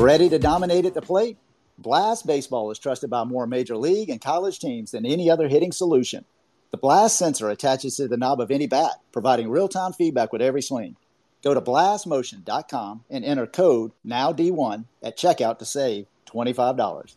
Ready to dominate at the plate? Blast Baseball is trusted by more major league and college teams than any other hitting solution. The Blast sensor attaches to the knob of any bat, providing real time feedback with every swing. Go to blastmotion.com and enter code NOWD1 at checkout to save $25.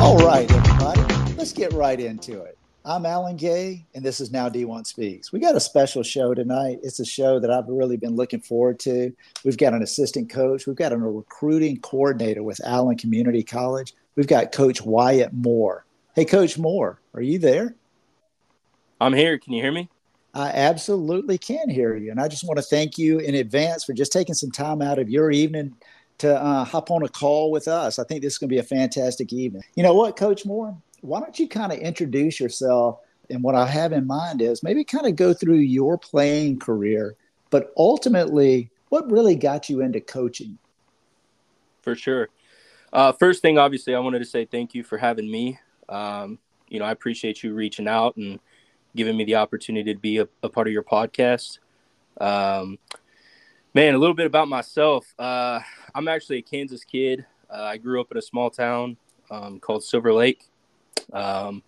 All right, everybody, let's get right into it. I'm Alan Gay, and this is Now D1 Speaks. We got a special show tonight. It's a show that I've really been looking forward to. We've got an assistant coach, we've got a recruiting coordinator with Allen Community College. We've got Coach Wyatt Moore. Hey, Coach Moore, are you there? I'm here. Can you hear me? I absolutely can hear you. And I just want to thank you in advance for just taking some time out of your evening to uh, hop on a call with us. I think this is going to be a fantastic evening. You know what, Coach Moore? Why don't you kind of introduce yourself? And what I have in mind is maybe kind of go through your playing career, but ultimately, what really got you into coaching? For sure. Uh, first thing, obviously, I wanted to say thank you for having me. Um, you know, I appreciate you reaching out and giving me the opportunity to be a, a part of your podcast. Um, man, a little bit about myself. Uh, I'm actually a Kansas kid. Uh, I grew up in a small town um, called Silver Lake. Um,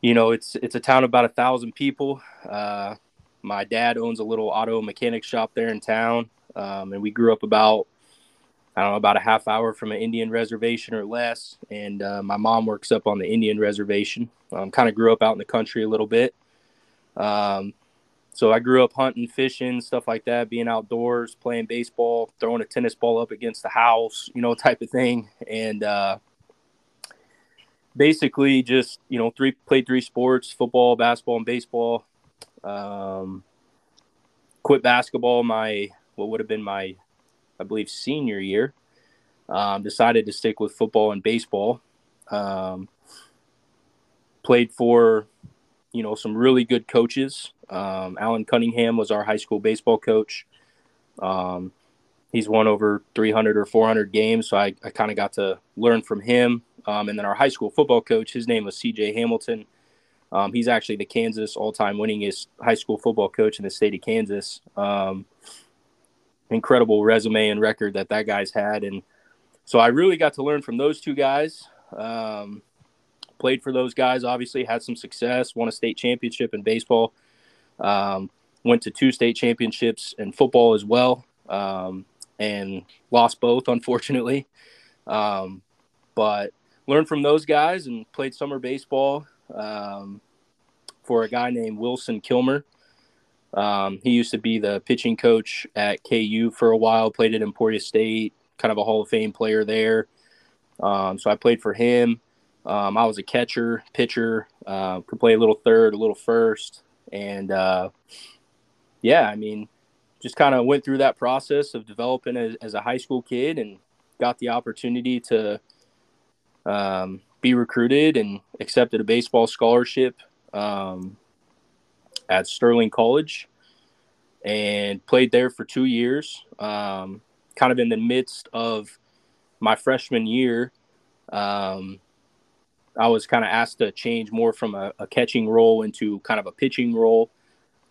you know, it's it's a town about a thousand people. Uh, my dad owns a little auto mechanic shop there in town, um, and we grew up about I don't know about a half hour from an Indian reservation or less. And uh, my mom works up on the Indian reservation. Um, kind of grew up out in the country a little bit. Um, so I grew up hunting, fishing, stuff like that, being outdoors, playing baseball, throwing a tennis ball up against the house, you know, type of thing. And uh, basically just you know three played three sports football basketball and baseball. Um, quit basketball my what would have been my i believe senior year. Um, decided to stick with football and baseball. Um, played for you know some really good coaches. Um, alan cunningham was our high school baseball coach. Um, he's won over 300 or 400 games so i, I kind of got to learn from him um, and then our high school football coach, his name was CJ Hamilton. Um, he's actually the Kansas all-time winningest high school football coach in the state of Kansas. Um, incredible resume and record that that guy's had, and so I really got to learn from those two guys. Um, played for those guys, obviously had some success, won a state championship in baseball, um, went to two state championships in football as well, um, and lost both, unfortunately. Um, but learned from those guys and played summer baseball um, for a guy named Wilson Kilmer. Um, he used to be the pitching coach at KU for a while, played at Emporia State, kind of a Hall of Fame player there. Um, so I played for him. Um, I was a catcher, pitcher, uh, could play a little third, a little first. And uh, yeah, I mean, just kind of went through that process of developing as, as a high school kid and got the opportunity to um, be recruited and accepted a baseball scholarship um, at Sterling College and played there for two years. Um, kind of in the midst of my freshman year, um, I was kind of asked to change more from a, a, catching role into kind of a pitching role.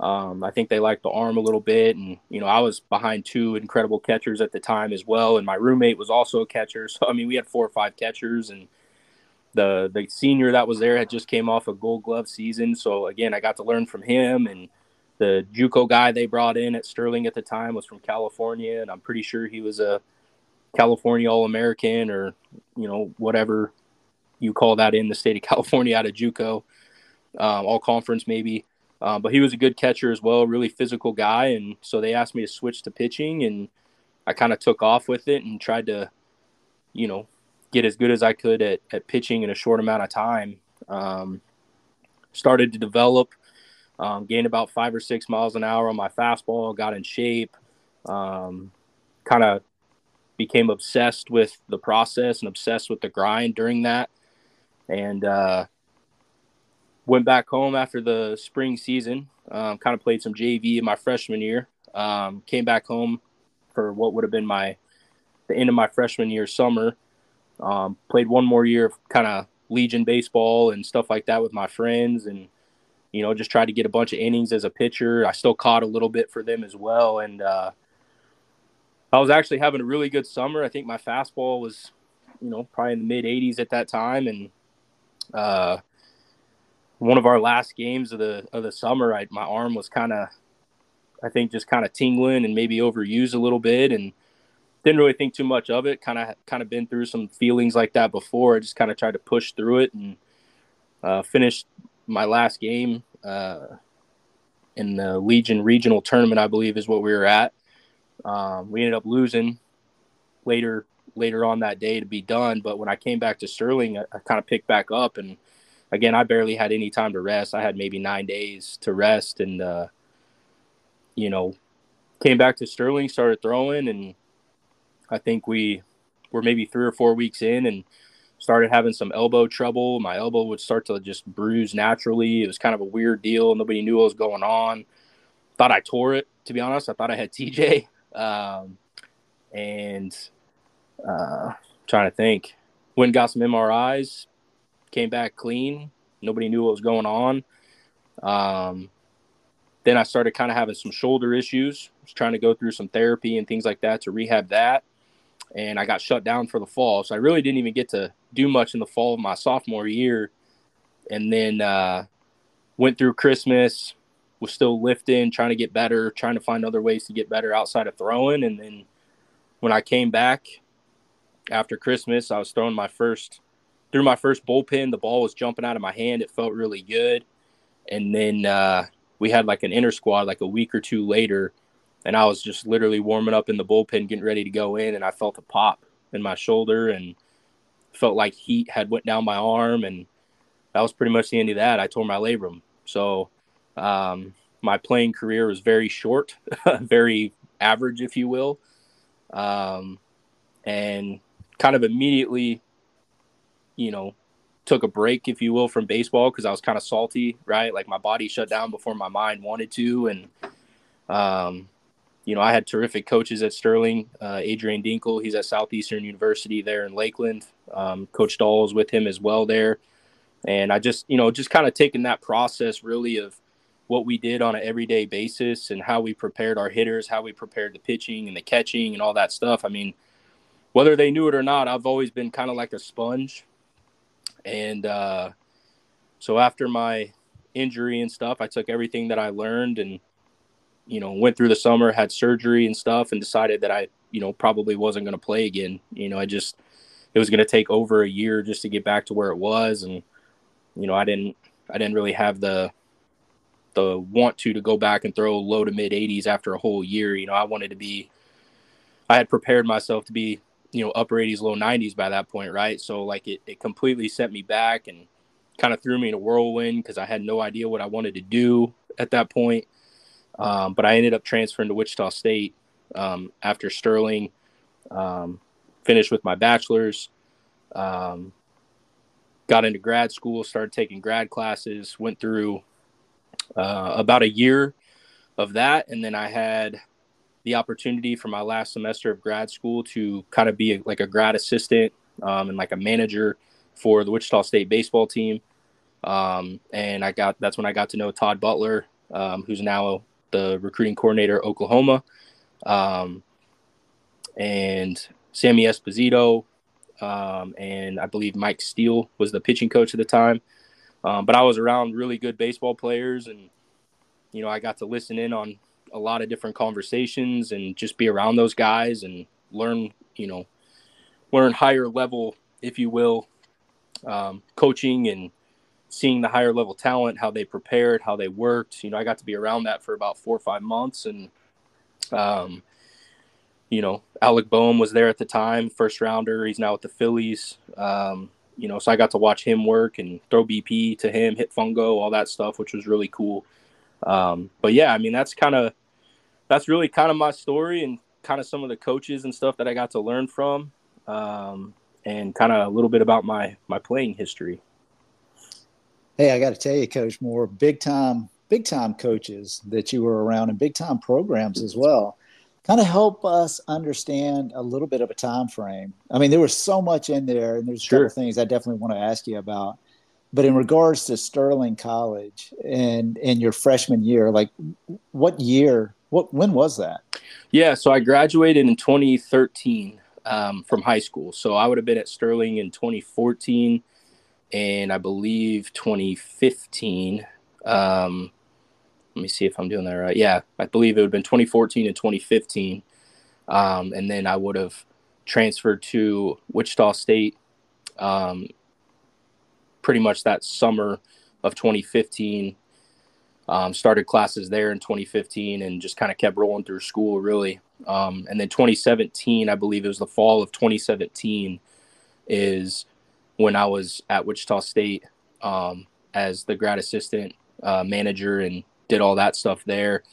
Um, I think they liked the arm a little bit, and you know I was behind two incredible catchers at the time as well, and my roommate was also a catcher. So I mean, we had four or five catchers, and the the senior that was there had just came off a Gold Glove season. So again, I got to learn from him, and the JUCO guy they brought in at Sterling at the time was from California, and I'm pretty sure he was a California All American or you know whatever you call that in the state of California out of JUCO, um, All Conference maybe. Uh, but he was a good catcher as well, really physical guy. And so they asked me to switch to pitching, and I kind of took off with it and tried to, you know, get as good as I could at, at pitching in a short amount of time. Um, started to develop, um, gained about five or six miles an hour on my fastball, got in shape, um, kind of became obsessed with the process and obsessed with the grind during that. And, uh, went back home after the spring season. Um, kind of played some JV in my freshman year. Um, came back home for what would have been my the end of my freshman year summer. Um, played one more year of kind of Legion baseball and stuff like that with my friends, and you know, just tried to get a bunch of innings as a pitcher. I still caught a little bit for them as well. And uh, I was actually having a really good summer. I think my fastball was, you know, probably in the mid 80s at that time. And uh, one of our last games of the of the summer, I, my arm was kind of, I think, just kind of tingling and maybe overused a little bit, and didn't really think too much of it. Kind of kind of been through some feelings like that before. I just kind of tried to push through it and uh, finished my last game uh, in the Legion regional tournament, I believe, is what we were at. Um, we ended up losing later later on that day to be done. But when I came back to Sterling, I, I kind of picked back up, and again, I barely had any time to rest. I had maybe nine days to rest, and uh, you know, came back to Sterling, started throwing, and I think we were maybe three or four weeks in, and started having some elbow trouble. My elbow would start to just bruise naturally. It was kind of a weird deal. Nobody knew what was going on. Thought I tore it, to be honest. I thought I had TJ. Um, and uh, trying to think. Went and got some MRIs, came back clean. Nobody knew what was going on. Um, then I started kind of having some shoulder issues. Was trying to go through some therapy and things like that to rehab that and I got shut down for the fall. So I really didn't even get to do much in the fall of my sophomore year. And then uh, went through Christmas, was still lifting, trying to get better, trying to find other ways to get better outside of throwing. And then when I came back after Christmas, I was throwing my first through my first bullpen. The ball was jumping out of my hand. It felt really good. And then uh, we had like an inner squad like a week or two later and I was just literally warming up in the bullpen, getting ready to go in, and I felt a pop in my shoulder and felt like heat had went down my arm, and that was pretty much the end of that. I tore my labrum, so um, my playing career was very short, very average, if you will, um, and kind of immediately, you know, took a break, if you will, from baseball because I was kind of salty, right? Like my body shut down before my mind wanted to, and um, you know, I had terrific coaches at Sterling. Uh, Adrian Dinkel, he's at Southeastern University there in Lakeland. Um, Coach Dahl is with him as well there. And I just, you know, just kind of taking that process really of what we did on an everyday basis and how we prepared our hitters, how we prepared the pitching and the catching and all that stuff. I mean, whether they knew it or not, I've always been kind of like a sponge. And uh, so after my injury and stuff, I took everything that I learned and you know, went through the summer, had surgery and stuff, and decided that I, you know, probably wasn't going to play again. You know, I just, it was going to take over a year just to get back to where it was. And, you know, I didn't, I didn't really have the, the want to, to go back and throw low to mid 80s after a whole year. You know, I wanted to be, I had prepared myself to be, you know, upper 80s, low 90s by that point, right? So, like, it, it completely set me back and kind of threw me in a whirlwind because I had no idea what I wanted to do at that point. Um, but I ended up transferring to Wichita State um, after Sterling. Um, finished with my bachelor's. Um, got into grad school, started taking grad classes. Went through uh, about a year of that, and then I had the opportunity for my last semester of grad school to kind of be a, like a grad assistant um, and like a manager for the Wichita State baseball team. Um, and I got that's when I got to know Todd Butler, um, who's now the recruiting coordinator Oklahoma, um, and Sammy Esposito, um, and I believe Mike Steele was the pitching coach at the time. Um, but I was around really good baseball players, and you know I got to listen in on a lot of different conversations and just be around those guys and learn, you know, learn higher level, if you will, um, coaching and seeing the higher level talent, how they prepared, how they worked. You know, I got to be around that for about four or five months, and um, you know, Alec Bohm was there at the time, first rounder. He's now with the Phillies. Um, you know, so I got to watch him work and throw BP to him, hit fungo, all that stuff, which was really cool. Um, but yeah, I mean, that's kind of that's really kind of my story and kind of some of the coaches and stuff that I got to learn from, um, and kind of a little bit about my my playing history. Hey, I got to tell you, Coach Moore, big time, big time coaches that you were around and big time programs as well. Kind of help us understand a little bit of a time frame. I mean, there was so much in there, and there's sure. things I definitely want to ask you about. But in regards to Sterling College and in your freshman year, like what year, what when was that? Yeah, so I graduated in 2013 um, from high school. So I would have been at Sterling in 2014 and I believe 2015. Um, let me see if I'm doing that right. Yeah, I believe it would have been 2014 and 2015. Um, and then I would have transferred to Wichita State um, pretty much that summer of 2015. Um, started classes there in 2015 and just kind of kept rolling through school really. Um, and then 2017, I believe it was the fall of 2017, is when I was at Wichita State um, as the grad assistant uh, manager and did all that stuff there.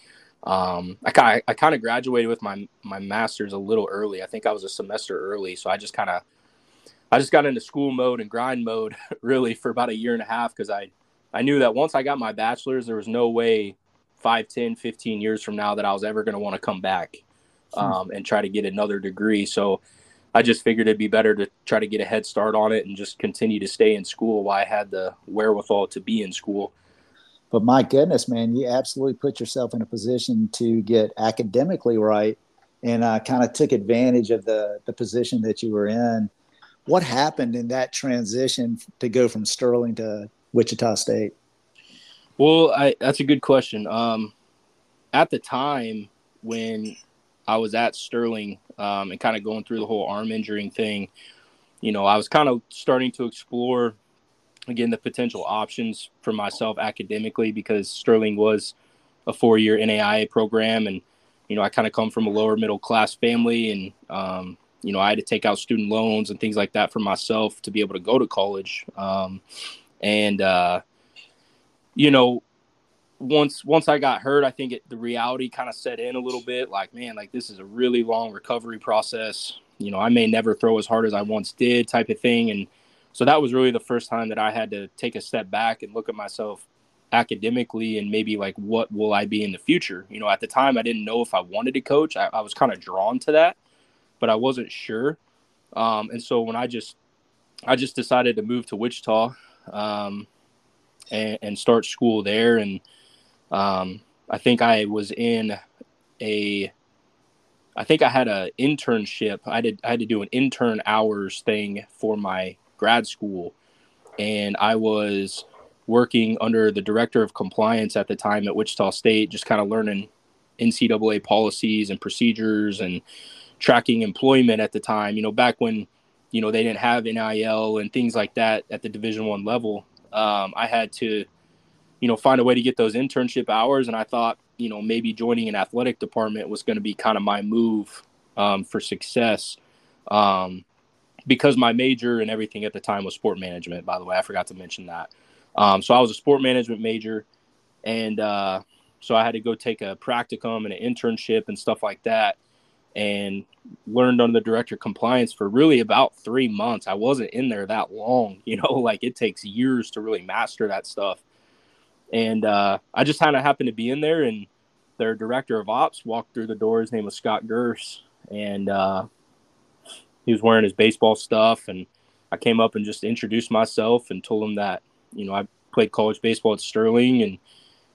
Um, I, I kind of graduated with my my master's a little early. I think I was a semester early, so I just kind of I just got into school mode and grind mode really for about a year and a half because I I knew that once I got my bachelor's, there was no way 5, 10, 15 years from now that I was ever going to want to come back hmm. um, and try to get another degree. So I just figured it'd be better to try to get a head start on it and just continue to stay in school while I had the wherewithal to be in school. But my goodness, man, you absolutely put yourself in a position to get academically right and uh, kind of took advantage of the, the position that you were in. What happened in that transition to go from Sterling to Wichita State? Well, I, that's a good question. Um, at the time when I was at Sterling um, and kind of going through the whole arm injuring thing, you know, I was kind of starting to explore again the potential options for myself academically because Sterling was a four-year NAIA program, and you know, I kind of come from a lower middle class family, and um, you know, I had to take out student loans and things like that for myself to be able to go to college. Um, and uh, you know, once once I got hurt, I think it, the reality kind of set in a little bit. Like, man, like this is a really long recovery process. You know, I may never throw as hard as I once did, type of thing. And so that was really the first time that I had to take a step back and look at myself academically and maybe like what will I be in the future. You know, at the time I didn't know if I wanted to coach. I, I was kind of drawn to that, but I wasn't sure. Um, and so when I just I just decided to move to Wichita um, and, and, start school there. And um, I think I was in a, I think I had an internship. I did I had to do an intern hours thing for my grad school, and I was working under the director of compliance at the time at Wichita State, just kind of learning NCAA policies and procedures and tracking employment at the time. You know, back when you know they didn't have NIL and things like that at the Division One level. Um, I had to, you know, find a way to get those internship hours, and I thought, you know, maybe joining an athletic department was going to be kind of my move um, for success. Um, because my major and everything at the time was sport management. By the way, I forgot to mention that. Um, so I was a sport management major, and uh, so I had to go take a practicum and an internship and stuff like that and learned under the director compliance for really about three months. I wasn't in there that long, you know, like it takes years to really master that stuff. And uh, I just kind of happened to be in there, and their director of ops walked through the door. His name was Scott Gers, and uh, he was wearing his baseball stuff. And I came up and just introduced myself and told him that, you know, I played college baseball at Sterling and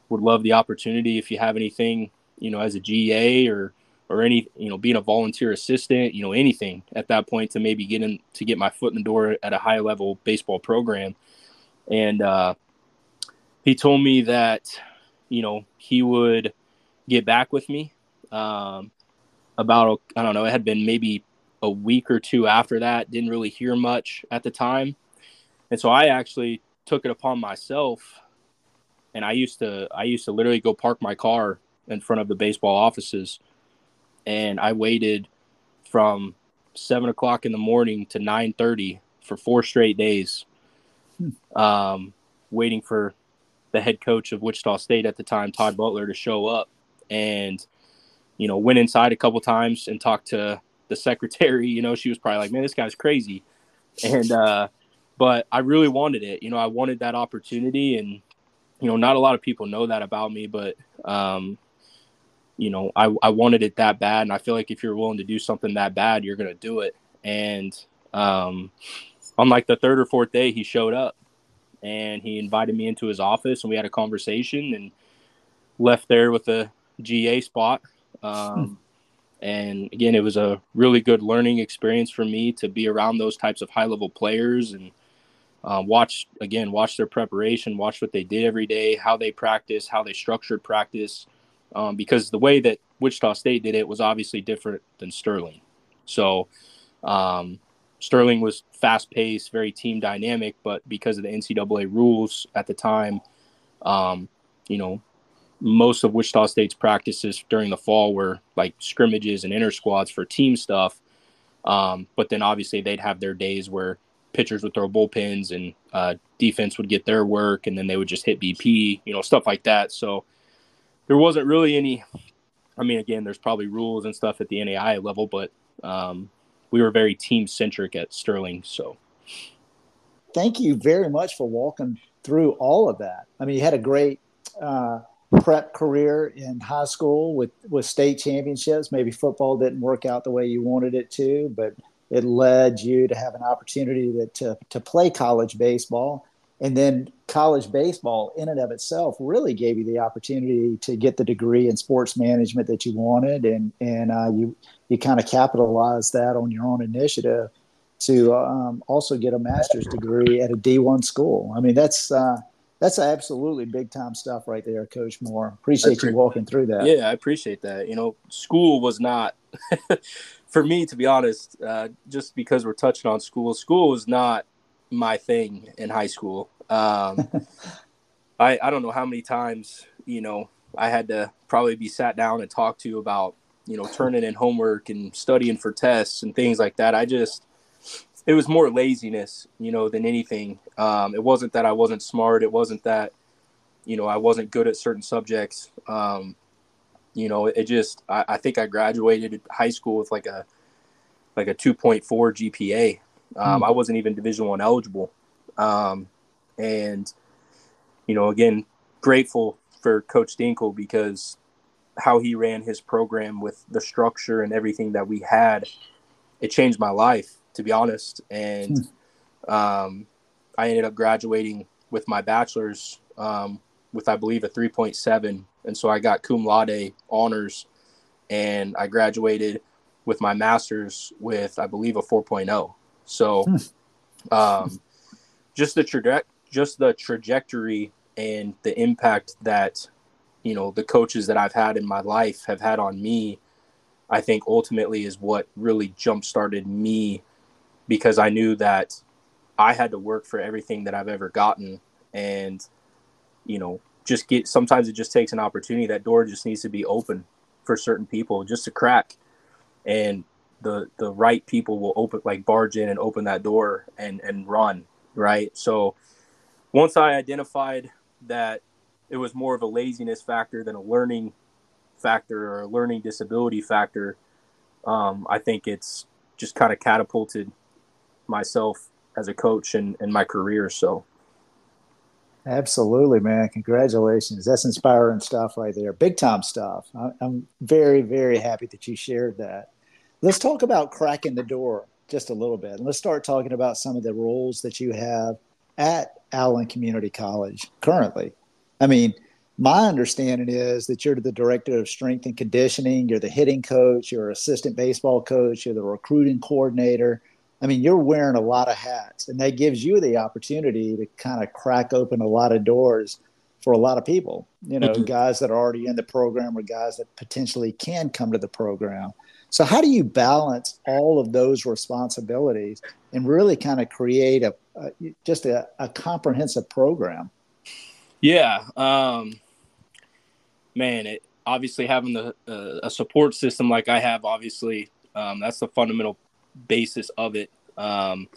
would love the opportunity if you have anything, you know, as a GA or or any you know being a volunteer assistant you know anything at that point to maybe get in to get my foot in the door at a high level baseball program. And uh, he told me that you know he would get back with me um, about i don't know it had been maybe a week or two after that didn't really hear much at the time. And so i actually took it upon myself and i used to i used to literally go park my car in front of the baseball offices and I waited from seven o'clock in the morning to nine thirty for four straight days, um, waiting for the head coach of Wichita State at the time, Todd Butler, to show up. And you know, went inside a couple times and talked to the secretary. You know, she was probably like, "Man, this guy's crazy," and uh, but I really wanted it. You know, I wanted that opportunity, and you know, not a lot of people know that about me, but um, you know, I, I wanted it that bad. And I feel like if you're willing to do something that bad, you're going to do it. And um, on like the third or fourth day, he showed up and he invited me into his office and we had a conversation and left there with a GA spot. Um. And again, it was a really good learning experience for me to be around those types of high level players and uh, watch again, watch their preparation, watch what they did every day, how they practice, how they structured practice. Um, because the way that Wichita State did it was obviously different than Sterling. So um, Sterling was fast paced, very team dynamic, but because of the NCAA rules at the time, um, you know, most of Wichita State's practices during the fall were like scrimmages and inter squads for team stuff. Um, but then obviously they'd have their days where pitchers would throw bullpens and uh, defense would get their work and then they would just hit BP, you know, stuff like that. So there wasn't really any. I mean, again, there's probably rules and stuff at the NAIA level, but um, we were very team centric at Sterling. So, thank you very much for walking through all of that. I mean, you had a great uh, prep career in high school with with state championships. Maybe football didn't work out the way you wanted it to, but it led you to have an opportunity to, to, to play college baseball and then college baseball in and of itself really gave you the opportunity to get the degree in sports management that you wanted and and uh, you you kind of capitalized that on your own initiative to um, also get a master's degree at a D1 school. I mean that's uh, that's absolutely big time stuff right there, Coach Moore. Appreciate pre- you walking through that. Yeah, I appreciate that. You know, school was not for me to be honest. Uh, just because we're touching on school, school was not my thing in high school. Um, I I don't know how many times you know I had to probably be sat down and talked to about you know turning in homework and studying for tests and things like that. I just it was more laziness, you know, than anything. Um, it wasn't that I wasn't smart. It wasn't that you know I wasn't good at certain subjects. Um, you know, it just I, I think I graduated high school with like a like a 2.4 GPA um, mm. I wasn't even Division One eligible, um, and you know, again, grateful for Coach Dinkel because how he ran his program with the structure and everything that we had, it changed my life to be honest. And mm. um, I ended up graduating with my bachelor's um, with I believe a 3.7, and so I got cum laude honors, and I graduated with my master's with I believe a 4.0. So, hmm. um, just the traje- just the trajectory and the impact that you know the coaches that I've had in my life have had on me, I think ultimately is what really jump started me because I knew that I had to work for everything that I've ever gotten. And you know just get sometimes it just takes an opportunity. That door just needs to be open for certain people just to crack. And the the right people will open like barge in and open that door and and run right? So once i identified that it was more of a laziness factor than a learning factor or a learning disability factor um, i think it's just kind of catapulted myself as a coach and, and my career so Absolutely, man. Congratulations. That's inspiring stuff right there. Big time stuff. I'm very, very happy that you shared that. Let's talk about cracking the door just a little bit. And Let's start talking about some of the roles that you have at Allen Community College currently. I mean, my understanding is that you're the director of strength and conditioning, you're the hitting coach, you're assistant baseball coach, you're the recruiting coordinator. I mean, you're wearing a lot of hats, and that gives you the opportunity to kind of crack open a lot of doors for a lot of people. You know, mm-hmm. guys that are already in the program or guys that potentially can come to the program. So, how do you balance all of those responsibilities and really kind of create a, a just a, a, comprehensive program? Yeah, um, man, it obviously having the uh, a support system like I have, obviously, um, that's the fundamental basis of it. Um,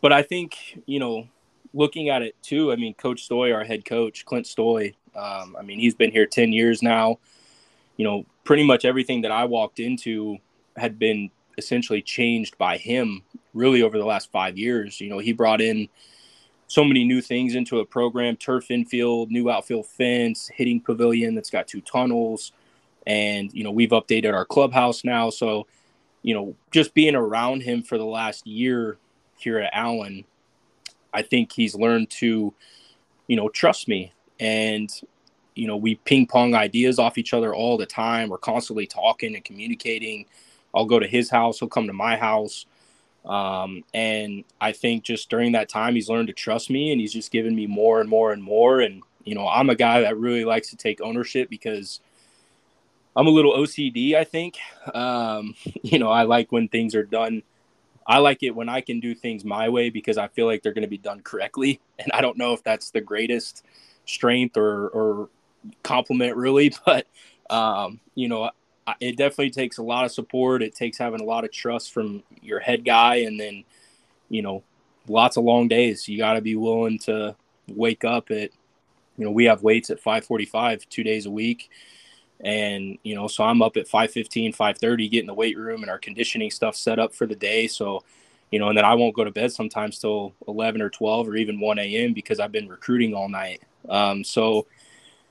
but I think you know, looking at it too. I mean, Coach Stoy, our head coach, Clint Stoy. Um, I mean, he's been here ten years now. You know, pretty much everything that I walked into had been essentially changed by him really over the last five years. You know, he brought in so many new things into a program turf infield, new outfield fence, hitting pavilion that's got two tunnels. And, you know, we've updated our clubhouse now. So, you know, just being around him for the last year here at Allen, I think he's learned to, you know, trust me. And, you know, we ping pong ideas off each other all the time. We're constantly talking and communicating. I'll go to his house, he'll come to my house. Um, and I think just during that time, he's learned to trust me and he's just given me more and more and more. And, you know, I'm a guy that really likes to take ownership because I'm a little OCD, I think. Um, you know, I like when things are done. I like it when I can do things my way because I feel like they're going to be done correctly. And I don't know if that's the greatest strength or, or compliment, really, but, um, you know, it definitely takes a lot of support. It takes having a lot of trust from your head guy, and then you know, lots of long days. You got to be willing to wake up at, you know, we have weights at 5:45 two days a week, and you know, so I'm up at 5:15, 5:30, getting the weight room and our conditioning stuff set up for the day. So, you know, and then I won't go to bed sometimes till 11 or 12 or even 1 a.m. because I've been recruiting all night. Um, so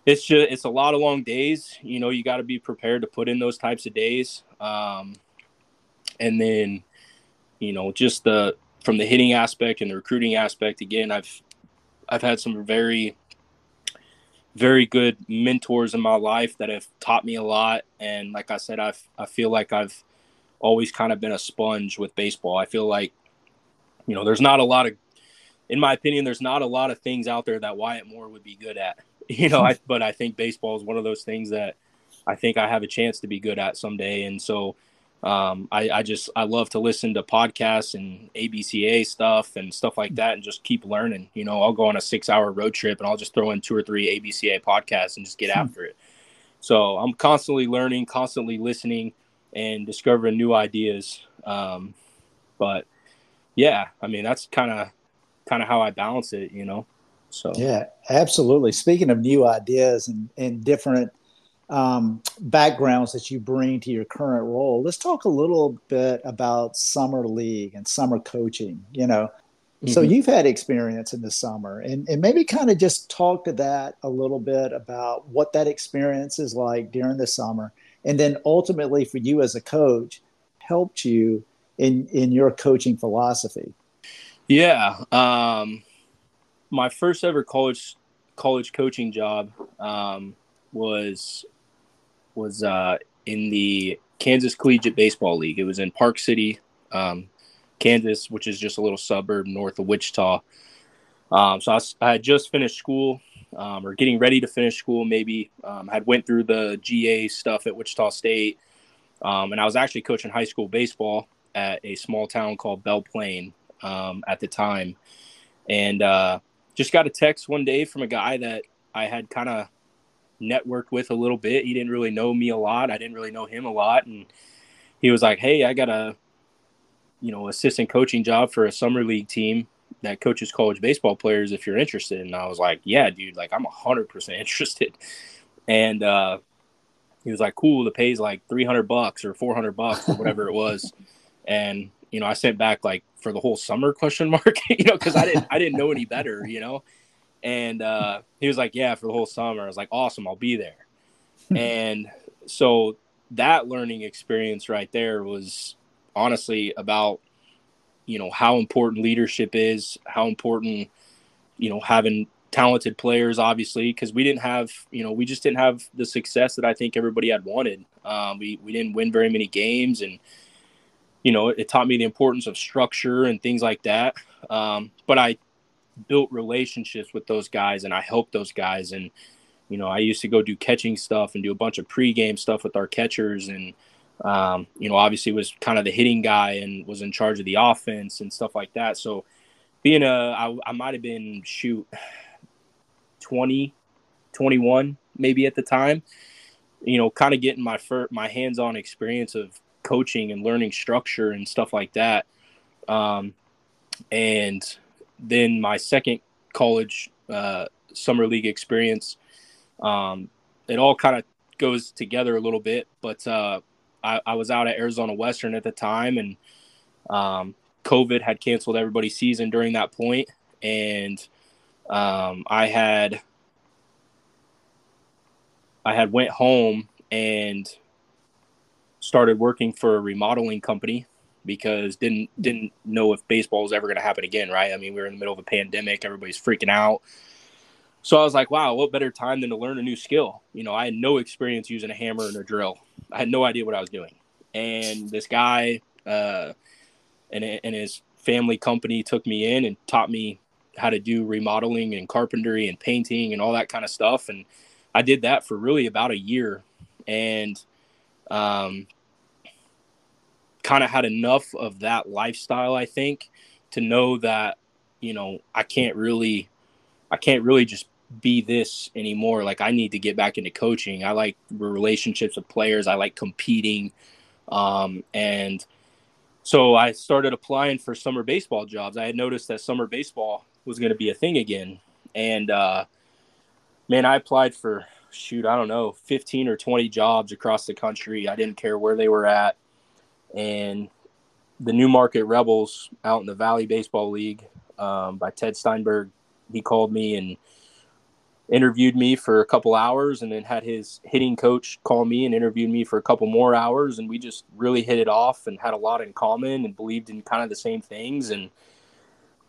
it's just it's a lot of long days. You know, you got to be prepared to put in those types of days. Um, and then, you know, just the from the hitting aspect and the recruiting aspect. Again, I've I've had some very very good mentors in my life that have taught me a lot. And like I said, I've I feel like I've always kind of been a sponge with baseball. I feel like, you know, there's not a lot of, in my opinion, there's not a lot of things out there that Wyatt Moore would be good at. you know, I, but I think baseball is one of those things that I think I have a chance to be good at someday. And so um, I, I just, I love to listen to podcasts and ABCA stuff and stuff like that and just keep learning. You know, I'll go on a six hour road trip and I'll just throw in two or three ABCA podcasts and just get hmm. after it. So I'm constantly learning, constantly listening and discovering new ideas. Um, but yeah, I mean, that's kind of, kind of how I balance it, you know? So yeah, absolutely. Speaking of new ideas and, and different um, backgrounds that you bring to your current role, let's talk a little bit about summer league and summer coaching. You know, mm-hmm. so you've had experience in the summer, and and maybe kind of just talk to that a little bit about what that experience is like during the summer, and then ultimately for you as a coach, helped you in in your coaching philosophy. Yeah. Um, my first ever college college coaching job um, was was uh, in the Kansas Collegiate Baseball League. It was in Park City, um, Kansas, which is just a little suburb north of Wichita. Um, so I, I, had just finished school, um, or getting ready to finish school. Maybe um, had went through the GA stuff at Wichita State, um, and I was actually coaching high school baseball at a small town called Belle Plaine at the time, and uh, just got a text one day from a guy that I had kind of networked with a little bit. He didn't really know me a lot. I didn't really know him a lot. And he was like, Hey, I got a, you know, assistant coaching job for a summer league team that coaches college baseball players if you're interested. And I was like, Yeah, dude, like I'm hundred percent interested. And uh he was like, Cool, the pay's like three hundred bucks or four hundred bucks or whatever it was. And you know, I sent back like for the whole summer question mark, you know, because I didn't I didn't know any better, you know. And uh, he was like, "Yeah, for the whole summer." I was like, "Awesome, I'll be there." and so that learning experience right there was honestly about you know how important leadership is, how important you know having talented players, obviously, because we didn't have you know we just didn't have the success that I think everybody had wanted. Um, we we didn't win very many games and you know, it taught me the importance of structure and things like that. Um, but I built relationships with those guys and I helped those guys. And, you know, I used to go do catching stuff and do a bunch of pregame stuff with our catchers. And, um, you know, obviously was kind of the hitting guy and was in charge of the offense and stuff like that. So being a, I, I might have been shoot 20, 21 maybe at the time, you know, kind of getting my first, my hands-on experience of coaching and learning structure and stuff like that. Um, and then my second college uh, summer league experience, um, it all kind of goes together a little bit. But uh, I, I, was out at Arizona Western at the time, and um, COVID had canceled everybody's season during that point, and um, I had I had went home and started working for a remodeling company because didn't didn't know if baseball was ever going to happen again, right? I mean, we were in the middle of a pandemic, everybody's freaking out. So I was like, wow, what better time than to learn a new skill? You know, I had no experience using a hammer and a drill. I had no idea what I was doing. And this guy uh, and, and his family company took me in and taught me how to do remodeling and carpentry and painting and all that kind of stuff. And I did that for really about a year. And um, kind of had enough of that lifestyle, I think, to know that, you know, I can't really, I can't really just be this anymore. Like I need to get back into coaching. I like relationships with players. I like competing. Um, and so I started applying for summer baseball jobs. I had noticed that summer baseball was going to be a thing again. And, uh, man, I applied for shoot, I don't know, 15 or 20 jobs across the country. I didn't care where they were at. And the New Market Rebels out in the Valley Baseball League um, by Ted Steinberg, he called me and interviewed me for a couple hours and then had his hitting coach call me and interviewed me for a couple more hours and we just really hit it off and had a lot in common and believed in kind of the same things and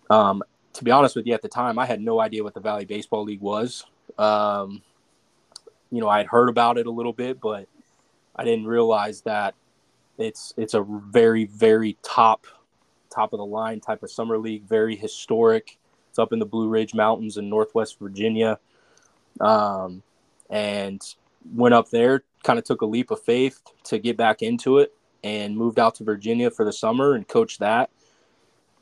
um, to be honest with you at the time i had no idea what the valley baseball league was um, you know i had heard about it a little bit but i didn't realize that it's it's a very very top top of the line type of summer league very historic it's up in the blue ridge mountains in northwest virginia um, and went up there, kind of took a leap of faith to get back into it, and moved out to Virginia for the summer and coached that.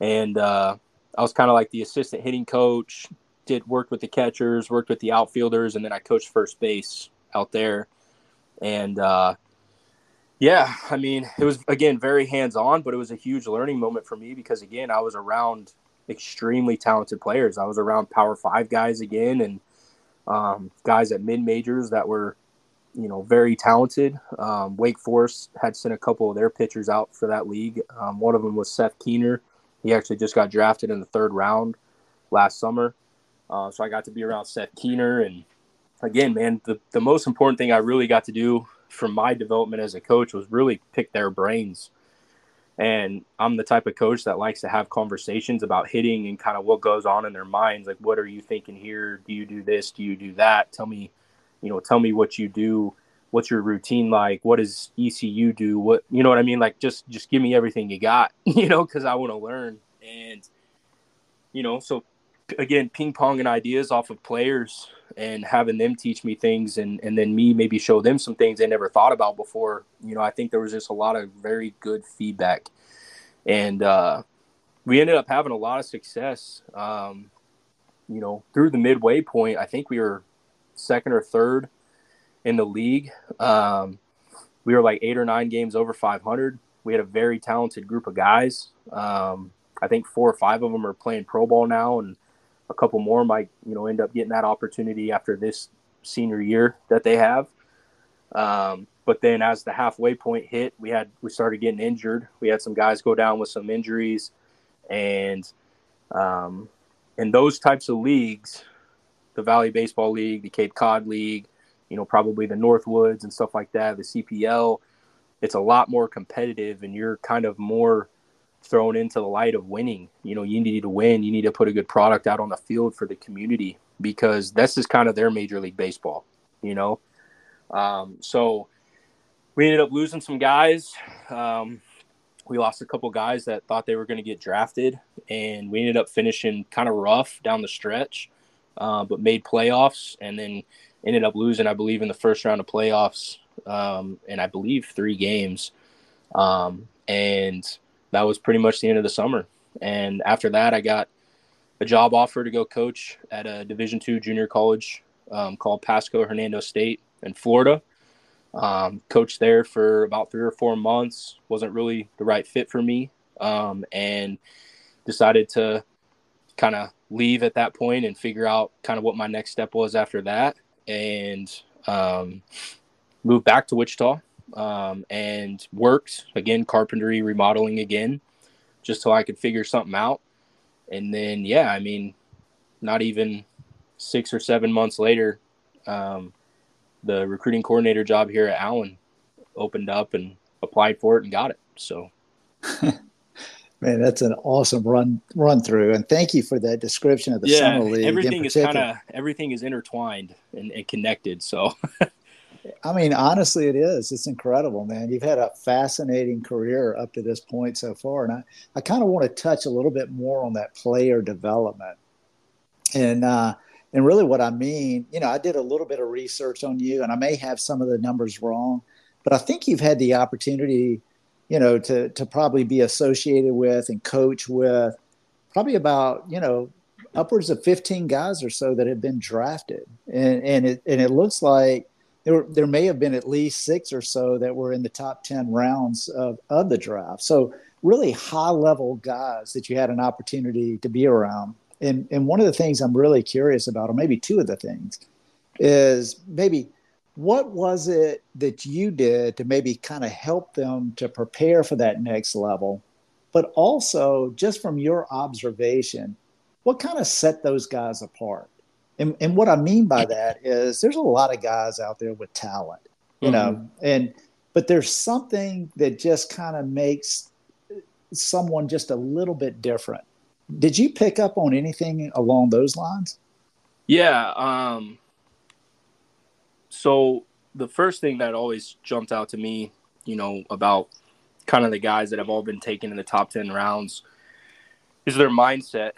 And uh, I was kind of like the assistant hitting coach. Did work with the catchers, worked with the outfielders, and then I coached first base out there. And uh, yeah, I mean, it was again very hands on, but it was a huge learning moment for me because again, I was around extremely talented players. I was around Power Five guys again, and um, guys at mid majors that were, you know, very talented. Um, Wake Forest had sent a couple of their pitchers out for that league. Um, one of them was Seth Keener. He actually just got drafted in the third round last summer. Uh, so I got to be around Seth Keener. And again, man, the, the most important thing I really got to do for my development as a coach was really pick their brains. And I'm the type of coach that likes to have conversations about hitting and kind of what goes on in their minds. Like, what are you thinking here? Do you do this? Do you do that? Tell me, you know, tell me what you do. What's your routine like? What does ECU do? What, you know what I mean? Like, just, just give me everything you got, you know, cause I want to learn. And, you know, so again, ping ponging ideas off of players and having them teach me things and, and then me maybe show them some things they never thought about before. You know, I think there was just a lot of very good feedback. And uh, we ended up having a lot of success. Um, you know, through the midway point, I think we were second or third in the league. Um, we were like eight or nine games over 500. We had a very talented group of guys. Um, I think four or five of them are playing pro ball now, and a couple more might you know end up getting that opportunity after this senior year that they have. Um, but then as the halfway point hit, we had we started getting injured. We had some guys go down with some injuries, and um, in those types of leagues, the Valley Baseball League, the Cape Cod League, you know, probably the Northwoods and stuff like that, the CPL, it's a lot more competitive, and you're kind of more thrown into the light of winning. You know, you need to win. You need to put a good product out on the field for the community because this is kind of their Major League Baseball, you know? Um, so we ended up losing some guys. Um, we lost a couple guys that thought they were going to get drafted, and we ended up finishing kind of rough down the stretch, uh, but made playoffs and then ended up losing, I believe, in the first round of playoffs, um, and I believe three games. Um, and that was pretty much the end of the summer. And after that, I got a job offer to go coach at a Division two junior college um, called Pasco Hernando State in Florida. Um, coached there for about three or four months. wasn't really the right fit for me, um, and decided to kind of leave at that point and figure out kind of what my next step was after that, and um, move back to Wichita um, and worked again, carpentry, remodeling again, just so I could figure something out. And then, yeah, I mean, not even six or seven months later, um, the recruiting coordinator job here at Allen opened up and applied for it and got it. So Man, that's an awesome run run through, and thank you for that description of the yeah, summer league. Everything is kind of everything is intertwined and, and connected. So, I mean, honestly, it is. It's incredible, man. You've had a fascinating career up to this point so far, and I, I kind of want to touch a little bit more on that player development, and uh, and really what I mean. You know, I did a little bit of research on you, and I may have some of the numbers wrong, but I think you've had the opportunity you know, to to probably be associated with and coach with probably about, you know, upwards of 15 guys or so that have been drafted. And and it and it looks like there there may have been at least six or so that were in the top 10 rounds of, of the draft. So really high level guys that you had an opportunity to be around. And and one of the things I'm really curious about, or maybe two of the things, is maybe what was it that you did to maybe kind of help them to prepare for that next level but also just from your observation what kind of set those guys apart and, and what i mean by that is there's a lot of guys out there with talent you mm-hmm. know and but there's something that just kind of makes someone just a little bit different did you pick up on anything along those lines yeah um so the first thing that always jumped out to me, you know, about kind of the guys that have all been taken in the top 10 rounds is their mindset.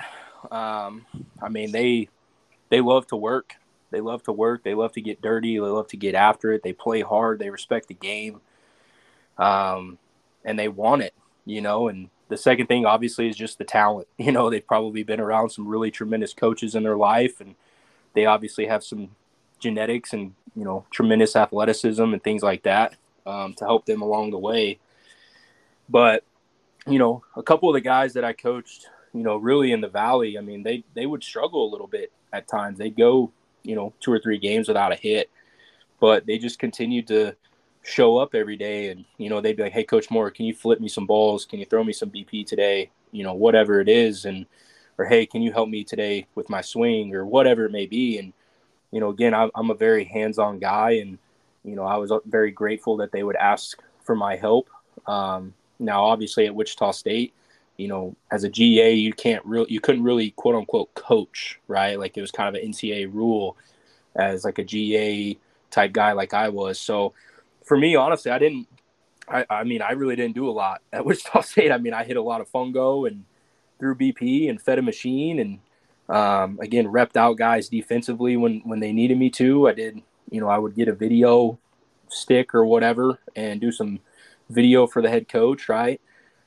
Um, I mean, they they love to work. They love to work. They love to get dirty. They love to get after it. They play hard. They respect the game. Um, and they want it, you know. And the second thing, obviously, is just the talent. You know, they've probably been around some really tremendous coaches in their life, and they obviously have some genetics and you know tremendous athleticism and things like that um, to help them along the way. But you know, a couple of the guys that I coached, you know, really in the valley, I mean, they they would struggle a little bit at times. They'd go, you know, two or three games without a hit, but they just continued to show up every day. And you know they'd be like hey coach moore can you flip me some balls? Can you throw me some bp today? You know whatever it is. And or hey can you help me today with my swing? or whatever it may be. And you know, again, I'm a very hands-on guy, and you know, I was very grateful that they would ask for my help. Um, now, obviously, at Wichita State, you know, as a GA, you can't really, you couldn't really quote unquote coach, right? Like it was kind of an NCAA rule as like a GA type guy, like I was. So for me, honestly, I didn't. I, I mean, I really didn't do a lot at Wichita State. I mean, I hit a lot of fungo and threw BP and fed a machine and um, again, repped out guys defensively when when they needed me to. I did, you know, I would get a video stick or whatever and do some video for the head coach, right?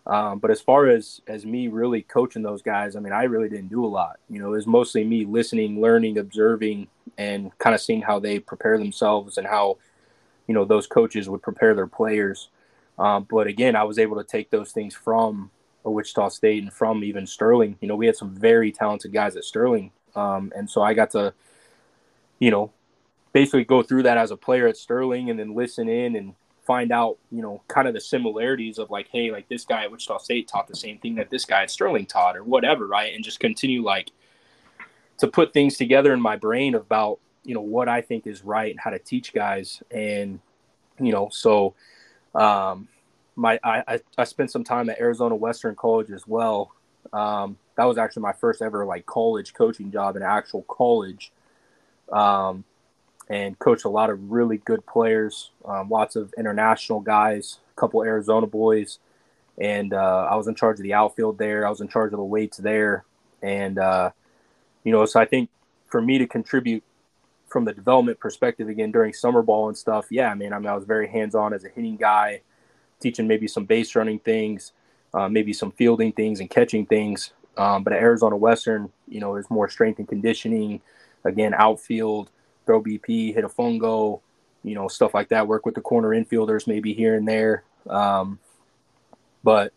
Um, but as far as as me really coaching those guys, I mean, I really didn't do a lot. You know, it was mostly me listening, learning, observing, and kind of seeing how they prepare themselves and how, you know, those coaches would prepare their players. Um, but again, I was able to take those things from Wichita State and from even Sterling. You know, we had some very talented guys at Sterling, um, and so I got to, you know, basically go through that as a player at Sterling, and then listen in and find out, you know, kind of the similarities of like, hey, like this guy at Wichita State taught the same thing that this guy at Sterling taught, or whatever, right? And just continue like to put things together in my brain about you know what I think is right and how to teach guys, and you know, so. Um, my I, I spent some time at Arizona Western College as well. Um, that was actually my first ever like college coaching job in actual college, um, and coached a lot of really good players, um, lots of international guys, a couple Arizona boys, and uh, I was in charge of the outfield there. I was in charge of the weights there, and uh, you know, so I think for me to contribute from the development perspective again during summer ball and stuff, yeah, I mean, I mean, I was very hands on as a hitting guy teaching maybe some base running things, uh, maybe some fielding things and catching things. Um, but at Arizona Western, you know, there's more strength and conditioning. Again, outfield, throw BP, hit a fungo, you know, stuff like that. Work with the corner infielders maybe here and there. Um, but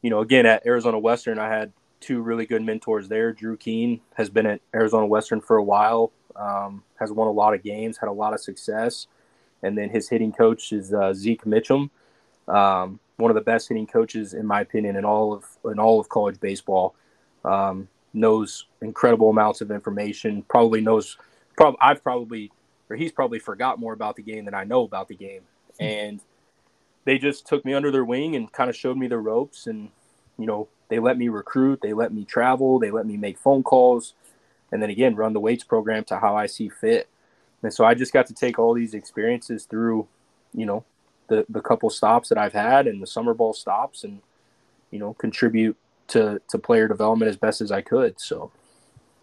you know, again at Arizona Western, I had two really good mentors there. Drew Keene has been at Arizona Western for a while, um, has won a lot of games, had a lot of success, and then his hitting coach is uh, Zeke Mitchum. Um, one of the best hitting coaches, in my opinion, in all of in all of college baseball. Um, knows incredible amounts of information. Probably knows. Prob- I've probably, or he's probably forgot more about the game than I know about the game. Hmm. And they just took me under their wing and kind of showed me the ropes and you know they let me recruit they let me travel they let me make phone calls and then again run the weights program to how i see fit. And so i just got to take all these experiences through you know the the couple stops that i've had and the summer ball stops and you know contribute to to player development as best as i could. So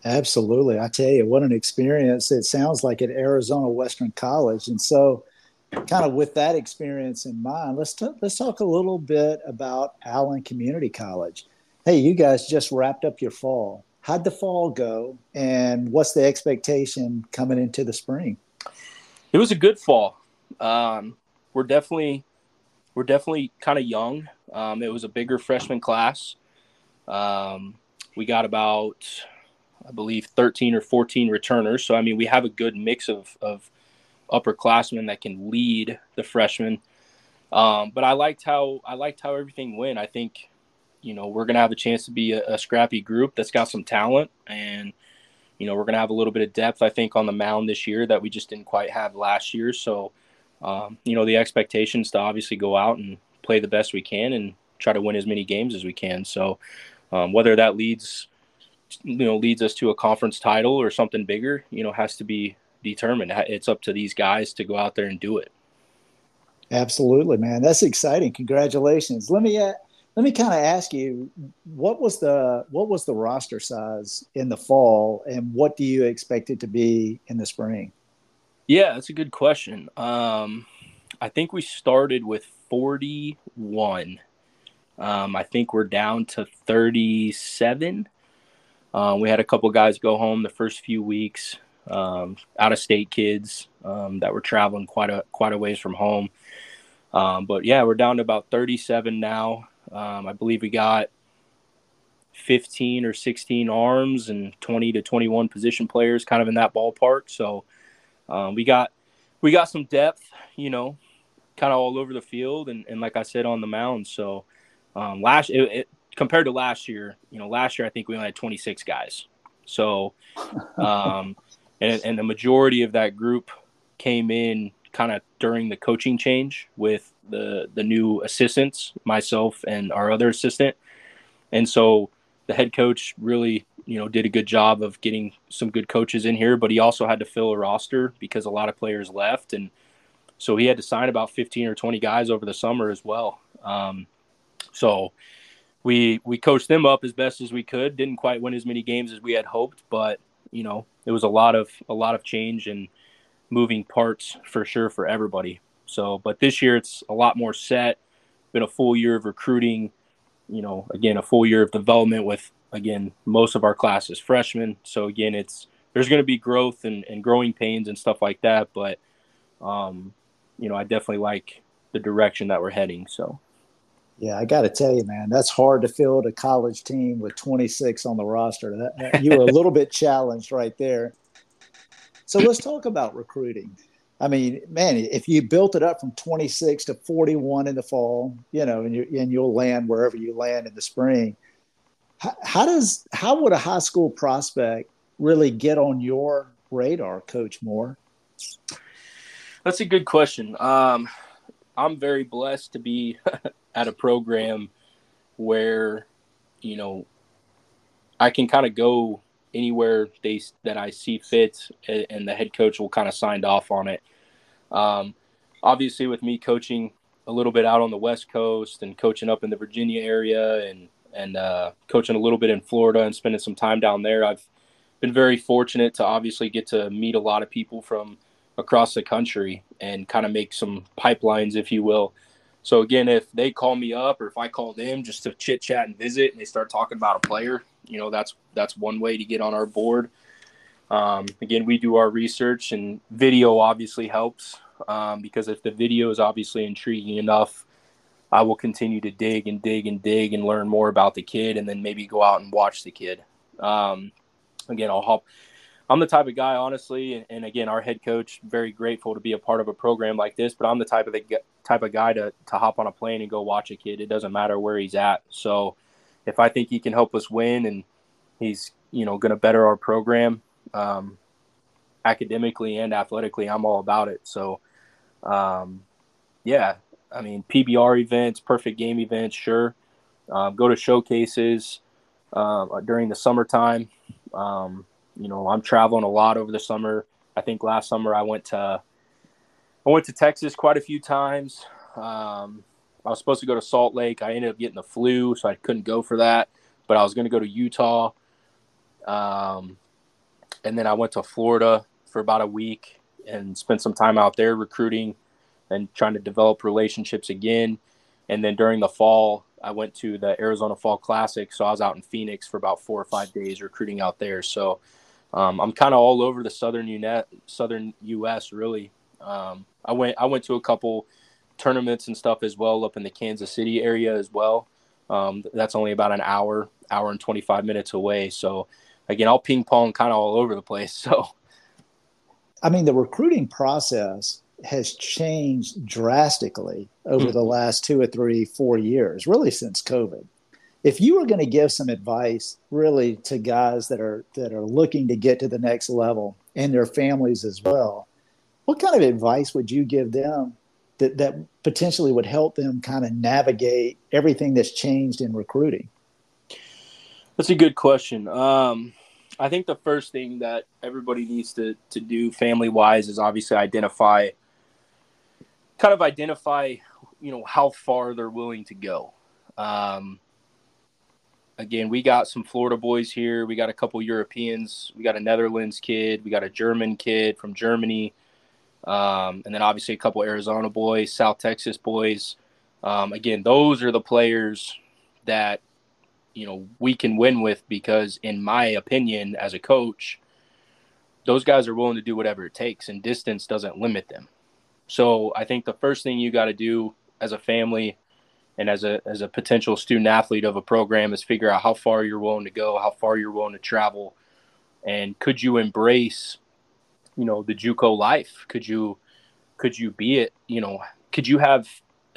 absolutely i tell you what an experience it sounds like at arizona western college and so kind of with that experience in mind, let's t- let's talk a little bit about Allen Community College. Hey, you guys just wrapped up your fall. How'd the fall go, and what's the expectation coming into the spring? It was a good fall. Um, we're definitely we're definitely kind of young. Um, it was a bigger freshman class. Um, we got about, I believe, 13 or 14 returners. So I mean, we have a good mix of of upperclassmen that can lead the freshmen. Um, but I liked how I liked how everything went. I think, you know, we're gonna have a chance to be a, a scrappy group that's got some talent, and you know, we're gonna have a little bit of depth. I think on the mound this year that we just didn't quite have last year. So, um, you know, the expectations to obviously go out and play the best we can and try to win as many games as we can. So, um, whether that leads, you know leads us to a conference title or something bigger you know has to be determined. It's up to these guys to go out there and do it. Absolutely man. That's exciting. Congratulations. Let me uh, let me kind of ask you what was the what was the roster size in the fall and what do you expect it to be in the spring? Yeah that's a good question. Um i think we started with 41 um i think we're down to 37 um, we had a couple guys go home the first few weeks, um, out of state kids um, that were traveling quite a quite a ways from home. Um, but yeah, we're down to about 37 now. Um, I believe we got 15 or 16 arms and 20 to 21 position players, kind of in that ballpark. So um, we got we got some depth, you know, kind of all over the field and, and like I said on the mound. So last it, it compared to last year, you know, last year I think we only had 26 guys. So um, and and the majority of that group came in kind of during the coaching change with the the new assistants, myself and our other assistant, and so the head coach really you know did a good job of getting some good coaches in here, but he also had to fill a roster because a lot of players left, and so he had to sign about 15 or 20 guys over the summer as well. Um, so we we coached them up as best as we could. Didn't quite win as many games as we had hoped, but you know, it was a lot of a lot of change and moving parts for sure for everybody. So, but this year it's a lot more set. Been a full year of recruiting, you know, again a full year of development with again most of our classes freshmen. So again, it's there's going to be growth and, and growing pains and stuff like that. But um, you know, I definitely like the direction that we're heading. So. Yeah, I got to tell you, man, that's hard to field a college team with 26 on the roster. That, you were a little bit challenged right there. So let's talk about recruiting. I mean, man, if you built it up from 26 to 41 in the fall, you know, and, you and you'll land wherever you land in the spring. How, how does how would a high school prospect really get on your radar, Coach Moore? That's a good question. Um, I'm very blessed to be at a program where you know I can kind of go anywhere they that I see fit, and the head coach will kind of signed off on it. Um, obviously, with me coaching a little bit out on the West Coast and coaching up in the Virginia area and and uh, coaching a little bit in Florida and spending some time down there, I've been very fortunate to obviously get to meet a lot of people from across the country and kind of make some pipelines, if you will. So again, if they call me up or if I call them just to chit chat and visit, and they start talking about a player, you know, that's that's one way to get on our board. Um, again, we do our research, and video obviously helps um, because if the video is obviously intriguing enough, I will continue to dig and dig and dig and learn more about the kid, and then maybe go out and watch the kid. Um, again, I'll hop I'm the type of guy, honestly, and, and, again, our head coach, very grateful to be a part of a program like this. But I'm the type of the type of guy to to hop on a plane and go watch a kid. It doesn't matter where he's at. So, if I think he can help us win and he's you know going to better our program, um, academically and athletically, I'm all about it. So, um, yeah, I mean, PBR events, perfect game events, sure. Um, go to showcases uh, during the summertime. Um, you know, I'm traveling a lot over the summer. I think last summer I went to I went to Texas quite a few times. Um, I was supposed to go to Salt Lake. I ended up getting the flu, so I couldn't go for that. But I was going to go to Utah. Um, and then I went to Florida for about a week and spent some time out there recruiting and trying to develop relationships again. And then during the fall, I went to the Arizona Fall Classic. So I was out in Phoenix for about four or five days recruiting out there. So um, I'm kind of all over the southern UNet, southern U.S. Really, um, I went I went to a couple tournaments and stuff as well up in the Kansas City area as well. Um, that's only about an hour, hour and 25 minutes away. So again, I'll ping pong kind of all over the place. So, I mean, the recruiting process has changed drastically over mm-hmm. the last two or three, four years, really since COVID. If you were going to give some advice really to guys that are that are looking to get to the next level and their families as well, what kind of advice would you give them that, that potentially would help them kind of navigate everything that's changed in recruiting? That's a good question. Um, I think the first thing that everybody needs to, to do family wise is obviously identify, kind of identify, you know, how far they're willing to go. Um, again, we got some Florida boys here. We got a couple Europeans. We got a Netherlands kid. We got a German kid from Germany. Um, and then obviously a couple Arizona boys, South Texas boys. Um, again, those are the players that you know we can win with because, in my opinion, as a coach, those guys are willing to do whatever it takes, and distance doesn't limit them. So I think the first thing you got to do as a family and as a as a potential student athlete of a program is figure out how far you're willing to go, how far you're willing to travel, and could you embrace you know the JUCO life? Could you could you be it? You know, could you have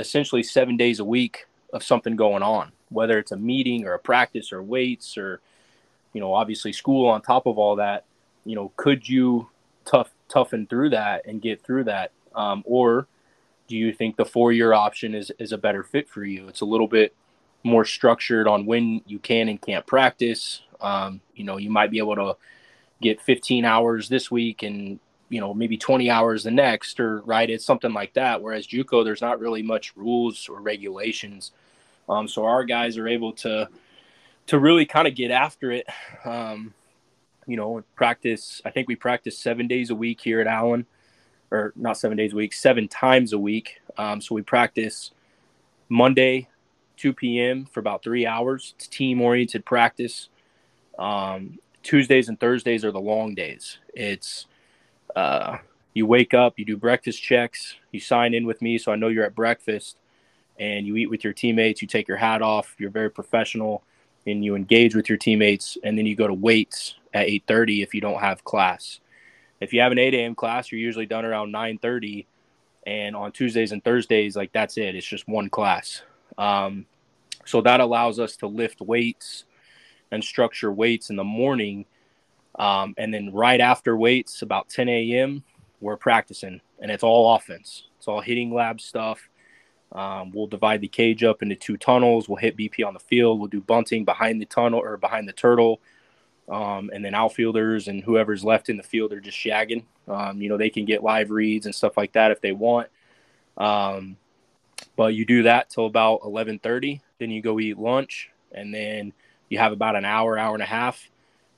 essentially seven days a week of something going on, whether it's a meeting or a practice or weights or you know obviously school on top of all that. You know, could you tough toughen through that and get through that, um, or do you think the four year option is is a better fit for you? It's a little bit more structured on when you can and can't practice. Um, you know, you might be able to get 15 hours this week and you know maybe 20 hours the next or right it's something like that whereas juco there's not really much rules or regulations um, so our guys are able to to really kind of get after it um, you know practice i think we practice seven days a week here at allen or not seven days a week seven times a week um, so we practice monday 2 p.m for about three hours it's team oriented practice um, Tuesdays and Thursdays are the long days. It's uh, you wake up, you do breakfast checks, you sign in with me so I know you're at breakfast, and you eat with your teammates. You take your hat off. You're very professional, and you engage with your teammates, and then you go to weights at 8:30 if you don't have class. If you have an 8 a.m. class, you're usually done around 9:30, and on Tuesdays and Thursdays, like that's it. It's just one class. Um, so that allows us to lift weights and structure weights in the morning. Um, and then right after weights, about 10 a.m., we're practicing, and it's all offense. It's all hitting lab stuff. Um, we'll divide the cage up into two tunnels. We'll hit BP on the field. We'll do bunting behind the tunnel or behind the turtle. Um, and then outfielders and whoever's left in the field are just shagging. Um, you know, they can get live reads and stuff like that if they want. Um, but you do that till about 11:30. Then you go eat lunch, and then you have about an hour, hour and a half,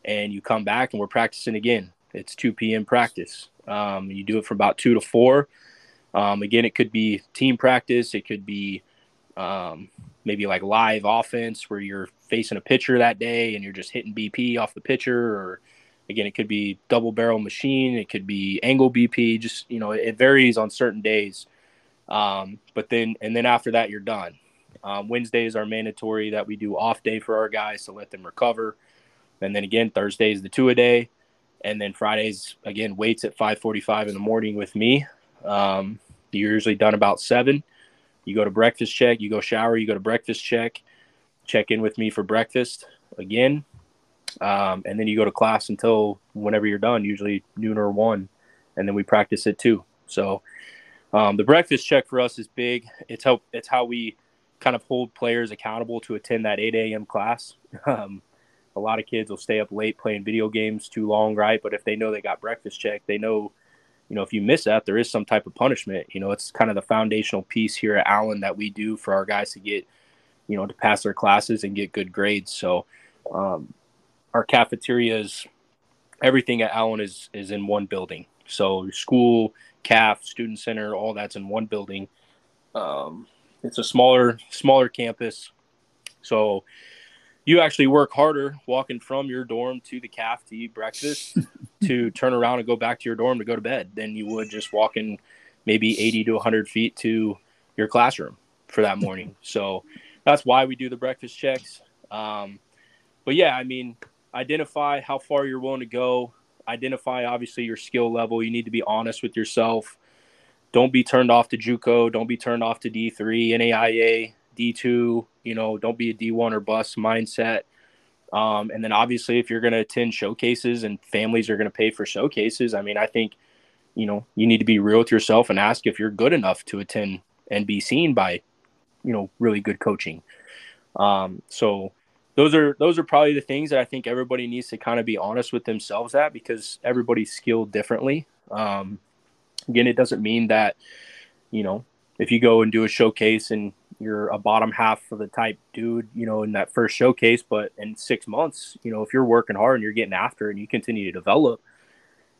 and you come back and we're practicing again. It's 2 p.m. practice. Um, you do it from about two to four. Um, again, it could be team practice. It could be um, maybe like live offense where you're facing a pitcher that day and you're just hitting BP off the pitcher. Or again, it could be double barrel machine. It could be angle BP. Just you know, it varies on certain days. Um, but then and then after that, you're done. Um, Wednesdays are mandatory that we do off day for our guys to let them recover. And then again, Thursdays the two a day, and then Fridays again weights at 5:45 in the morning with me. Um, you're usually done about seven. You go to breakfast check. You go shower. You go to breakfast check. Check in with me for breakfast again, um, and then you go to class until whenever you're done. Usually noon or one, and then we practice it too. So Um, the breakfast check for us is big. It's how it's how we kind of hold players accountable to attend that 8 a.m. class. Um, a lot of kids will stay up late playing video games too long, right? But if they know they got breakfast check, they know, you know, if you miss that, there is some type of punishment. You know, it's kind of the foundational piece here at Allen that we do for our guys to get, you know, to pass their classes and get good grades. So, um, our cafeteria is everything at Allen is is in one building. So school, CAF, student center, all that's in one building. Um, it's a smaller smaller campus, so you actually work harder walking from your dorm to the CAF to eat breakfast to turn around and go back to your dorm to go to bed than you would just walking maybe 80 to 100 feet to your classroom for that morning. So that's why we do the breakfast checks. Um, but yeah, I mean, identify how far you're willing to go. Identify obviously your skill level. You need to be honest with yourself. Don't be turned off to JUCO. Don't be turned off to D3, NAIA, D2. You know, don't be a D1 or bus mindset. Um, and then obviously, if you're going to attend showcases and families are going to pay for showcases, I mean, I think, you know, you need to be real with yourself and ask if you're good enough to attend and be seen by, you know, really good coaching. Um, so those are those are probably the things that I think everybody needs to kind of be honest with themselves at because everybody's skilled differently. Um, again, it doesn't mean that you know if you go and do a showcase and you're a bottom half of the type dude, you know, in that first showcase, but in six months, you know, if you're working hard and you're getting after it and you continue to develop,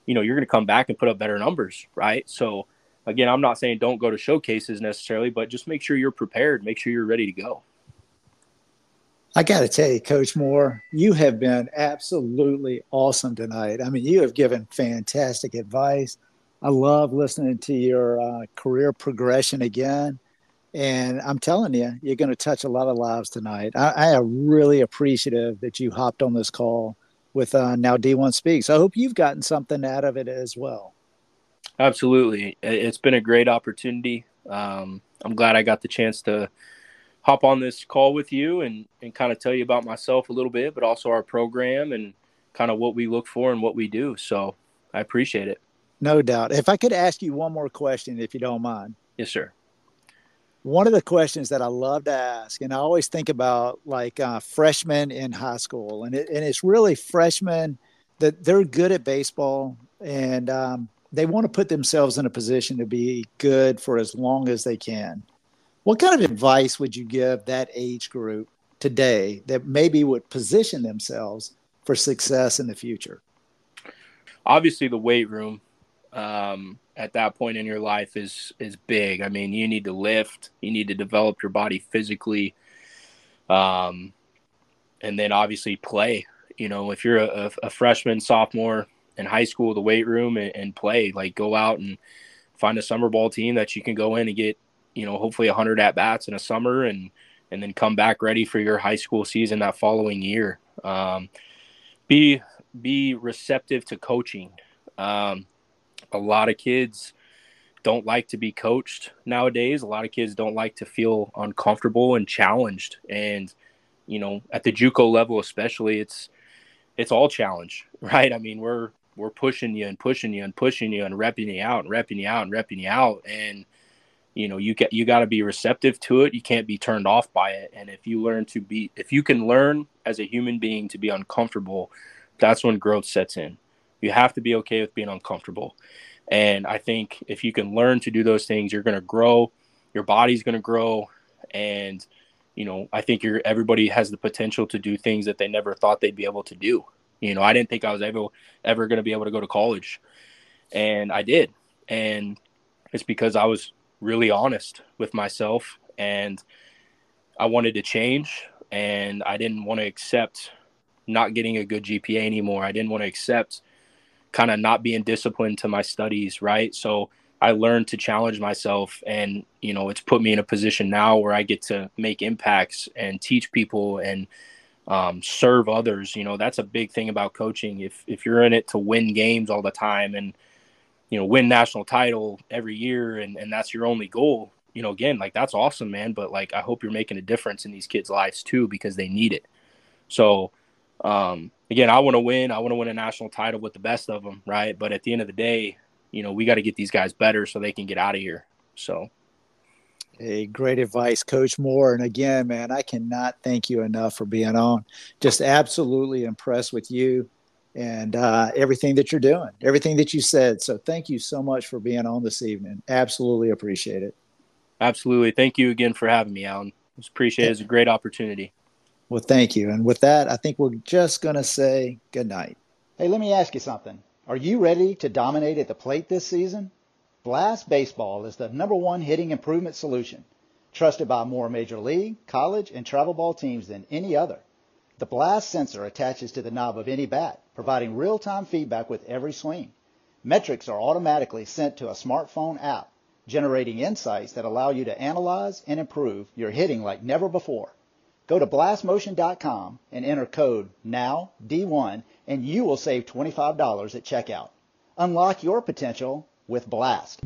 you know, you're going to come back and put up better numbers, right? So, again, I'm not saying don't go to showcases necessarily, but just make sure you're prepared, make sure you're ready to go. I got to tell you, Coach Moore, you have been absolutely awesome tonight. I mean, you have given fantastic advice. I love listening to your uh, career progression again. And I'm telling you, you're going to touch a lot of lives tonight. I, I, am really appreciative that you hopped on this call with uh, NowD1 Speaks. I hope you've gotten something out of it as well. Absolutely. It's been a great opportunity. Um, I'm glad I got the chance to hop on this call with you and, and kind of tell you about myself a little bit, but also our program and kind of what we look for and what we do. So I appreciate it. No doubt. If I could ask you one more question, if you don't mind. Yes, sir. One of the questions that I love to ask, and I always think about like uh, freshmen in high school, and, it, and it's really freshmen that they're good at baseball and um, they want to put themselves in a position to be good for as long as they can. What kind of advice would you give that age group today that maybe would position themselves for success in the future? Obviously, the weight room um, at that point in your life is is big. I mean, you need to lift, you need to develop your body physically, um, and then obviously play. You know, if you're a, a freshman, sophomore in high school, the weight room and, and play. Like, go out and find a summer ball team that you can go in and get you know, hopefully 100 at bats in a summer and and then come back ready for your high school season that following year. Um, be be receptive to coaching. Um, a lot of kids don't like to be coached nowadays. A lot of kids don't like to feel uncomfortable and challenged. And you know, at the JUCO level, especially, it's it's all challenge, right? I mean, we're we're pushing you and pushing you and pushing you and repping you out and repping you out and repping you out. And you know you get you got to be receptive to it you can't be turned off by it and if you learn to be if you can learn as a human being to be uncomfortable that's when growth sets in you have to be okay with being uncomfortable. And i think if you can learn to do those things you're going to grow your body's going to grow and you know i think you're everybody has the potential to do things that they never thought they'd be able to do. You know i didn't think i was ever ever going to be able to go to college and i did. And it's because i was really honest with myself and I wanted to change and I didn't want to accept not getting a good GPA anymore. I didn't want to accept kind of not being disciplined to my studies, right? So I learned to challenge myself and you know, it's put me in a position now where I get to make impacts and teach people and um, serve others. You know, that's a big thing about coaching. If if you're in it to win games all the time and you know, win national title every year and, and that's your only goal, you know, again, like that's awesome, man. But like, I hope you're making a difference in these kids' lives too, because they need it. So, um, again, I want to win. I want to win a national title with the best of them, right? But at the end of the day, you know, we got to get these guys better so they can get out of here. So, Hey, great advice, Coach Moore. And again, man, I cannot thank you enough for being on. Just absolutely impressed with you and uh, everything that you're doing, everything that you said. So thank you so much for being on this evening. Absolutely appreciate it. Absolutely. Thank you again for having me, Alan. It's appreciate it. It's a great opportunity. Well, thank you. And with that, I think we're just going to say good night. Hey, let me ask you something. Are you ready to dominate at the plate this season? Blast Baseball is the number one hitting improvement solution, trusted by more major league, college, and travel ball teams than any other. The Blast sensor attaches to the knob of any bat, providing real-time feedback with every swing. Metrics are automatically sent to a smartphone app, generating insights that allow you to analyze and improve your hitting like never before. Go to blastmotion.com and enter code NOW-D1 and you will save $25 at checkout. Unlock your potential with Blast.